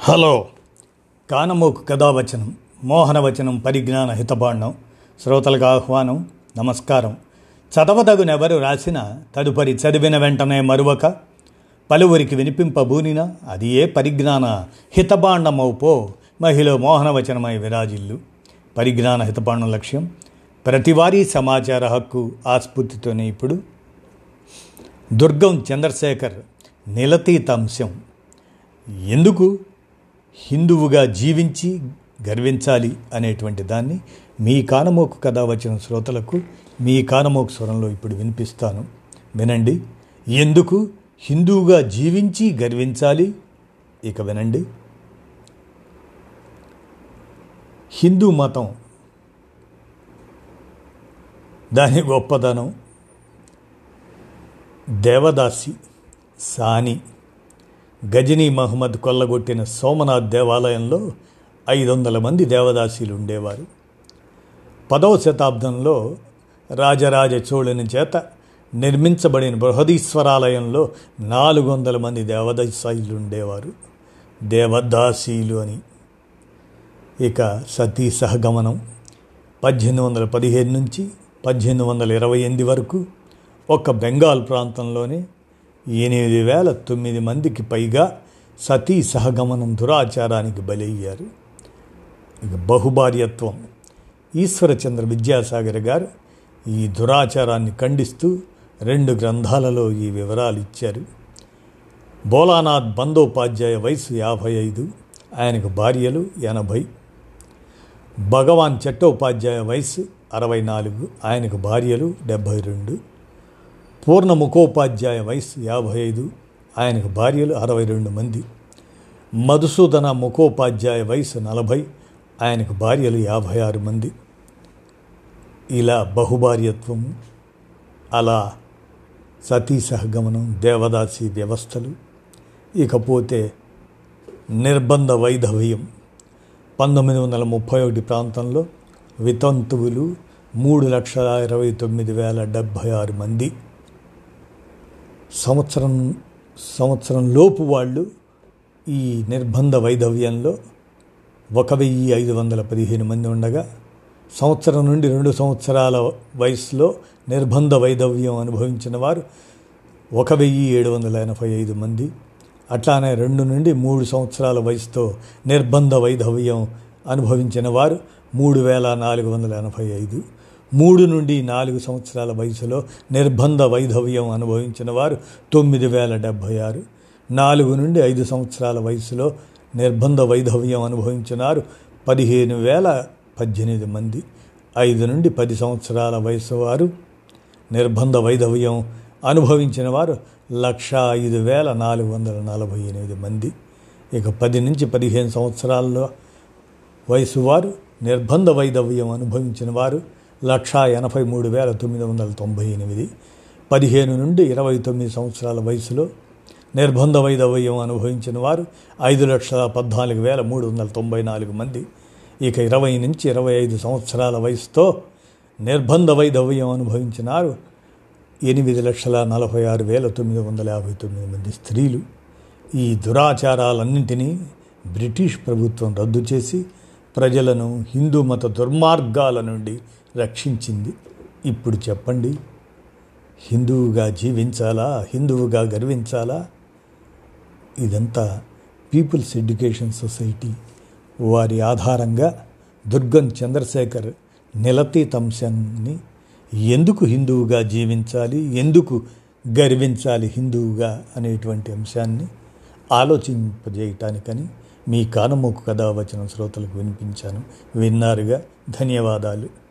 Hello. కానమోకు కథావచనం మోహనవచనం పరిజ్ఞాన హితబాండం శ్రోతలకు ఆహ్వానం నమస్కారం. చదవదగునెవరు రాసిన తదుపరి చదివిన వెంటనే మరువక పలువురికి వినిపింపబూనిన అది ఏ పరిజ్ఞాన హితబాండమౌపో మహిళ మోహనవచనమై విరాజిల్లు. పరిజ్ఞాన హితబాండం లక్ష్యం ప్రతివారీ సమాచార హక్కు ఆస్ఫూర్తితోనే ఇప్పుడు. దుర్గం చంద్రశేఖర్ నిలతీత అంశం ఎందుకు? హిందువుగా జీవించి గర్వించాలి అనేటువంటి దాన్ని మీ కానమోకు కథ వచ్చిన శ్రోతలకు మీ కానమోకు స్వరంలో ఇప్పుడు వినిపిస్తాను. వినండి. ఎందుకు హిందువుగా జీవించి గర్వించాలి? ఇక వినండి. హిందూ మతం దాని గొప్పదనం దేవదాసి సాని. గజనీ మహమ్మద్ కొల్లగొట్టిన సోమనాథ్ దేవాలయంలో ఐదు వందల మంది దేవదాసీలు ఉండేవారు పదవ శతాబ్దంలో రాజరాజ చోళుని చేత నిర్మించబడిన బృహదీశ్వరాలయంలో నాలుగు వందల మంది దేవదాసీలు ఉండేవారు దేవదాసీలు అని. ఇక సతీ సహగమనం పద్దెనిమిది వందల పదిహేను నుంచి పద్దెనిమిది వందల ఇరవై ఎనిమిది వరకు ఒక్క బెంగాల్ ప్రాంతంలోనే ఎనిమిది వేల తొమ్మిది మందికి పైగా సతీ సహగమనం దురాచారానికి బలయ్యారు. ఇక బహుభార్యత్వం. ఈశ్వరచంద్ర విద్యాసాగర్ గారు ఈ దురాచారాన్ని ఖండిస్తూ రెండు గ్రంథాలలో ఈ వివరాలు ఇచ్చారు. బోలానాథ్ బందోపాధ్యాయ వయసు యాభై ఐదు ఆయనకు భార్యలు ఎనభై. భగవాన్ చట్టోపాధ్యాయ వయసు అరవై నాలుగు ఆయనకు భార్యలు డెబ్భై రెండు. పూర్ణ ముఖోపాధ్యాయ వయసు యాభై ఐదు ఆయనకు భార్యలు అరవై రెండు మంది. మధుసూదన ముఖోపాధ్యాయ వయసు నలభై ఆయనకు భార్యలు యాభై ఆరు మంది. ఇలా బహుభార్యత్వం అలా సతీ సహగమనం దేవదాసి వ్యవస్థలు ఇకపోతే నిర్బంధ వైధవ్యం. పంతొమ్మిది వందల ముప్పై ఒకటి ప్రాంతంలో వితంతువులు మూడు లక్షల ఇరవై తొమ్మిది వేల డెబ్భై ఆరు మంది. సంవత్సరం సంవత్సరం లోపు వాళ్ళు ఈ నిర్బంధ వైధవ్యంలో ఒక వెయ్యి ఐదు వందల పదిహేను మంది ఉండగా సంవత్సరం నుండి రెండు సంవత్సరాల వయసులో నిర్బంధ వైధవ్యం అనుభవించిన వారు ఒక వెయ్యి ఏడు వందల ఎనభై ఐదు మంది. అట్లానే రెండు నుండి మూడు సంవత్సరాల వయసుతో నిర్బంధ వైధవ్యం అనుభవించిన వారు మూడు వేల నాలుగు వందల ఎనభై ఐదు. మూడు నుండి నాలుగు సంవత్సరాల వయసులో నిర్బంధ వైధవ్యం అనుభవించిన వారు తొమ్మిది వేల డెబ్భై ఆరు. నాలుగు నుండి ఐదు సంవత్సరాల వయసులో నిర్బంధ వైధవ్యం అనుభవించినారు పదిహేను వేల పద్దెనిమిది మంది. ఐదు నుండి పది సంవత్సరాల వయసు వారు నిర్బంధ వైధవ్యం అనుభవించిన వారు లక్ష ఐదు వేల నాలుగు వందల నలభై ఎనిమిది మంది. ఇక పది నుంచి పదిహేను సంవత్సరాల్లో వయసు వారు నిర్బంధ వైధవ్యం అనుభవించిన వారు లక్షా ఎనభై మూడు వేల తొమ్మిది వందల తొంభై ఎనిమిది. పదిహేను నుండి ఇరవై తొమ్మిది సంవత్సరాల వయసులో నిర్బంధ వైధవ్యం అనుభవించిన వారు ఐదు లక్షల పద్నాలుగు వేల మూడు వందల తొంభై నాలుగు మంది. ఇక ఇరవై నుంచి ఇరవై ఐదు సంవత్సరాల వయసుతో నిర్బంధ వైధవ్యం అనుభవించినారు ఎనిమిది లక్షల నలభై ఆరు వేల తొమ్మిది వందల యాభై తొమ్మిది మంది స్త్రీలు. ఈ దురాచారాలన్నింటినీ బ్రిటిష్ ప్రభుత్వం రద్దు చేసి ప్రజలను హిందూ మత దుర్మార్గాల నుండి రక్షించింది. ఇప్పుడు చెప్పండి హిందువుగా జీవించాలా హిందువుగా గర్వించాలా? ఇదంతా పీపుల్స్ ఎడ్యుకేషన్ సొసైటీ వారి ఆధారంగా దుర్గం చంద్రశేఖర్ నిలతీతంశాన్ని ఎందుకు హిందువుగా జీవించాలి ఎందుకు గర్వించాలి హిందువుగా అనేటువంటి అంశాన్ని ఆలోచింపజేయటానికని మీ కానమోకు కథ వచ్చిన శ్రోతలకు వినిపించాను. విన్నారుగా ధన్యవాదాలు.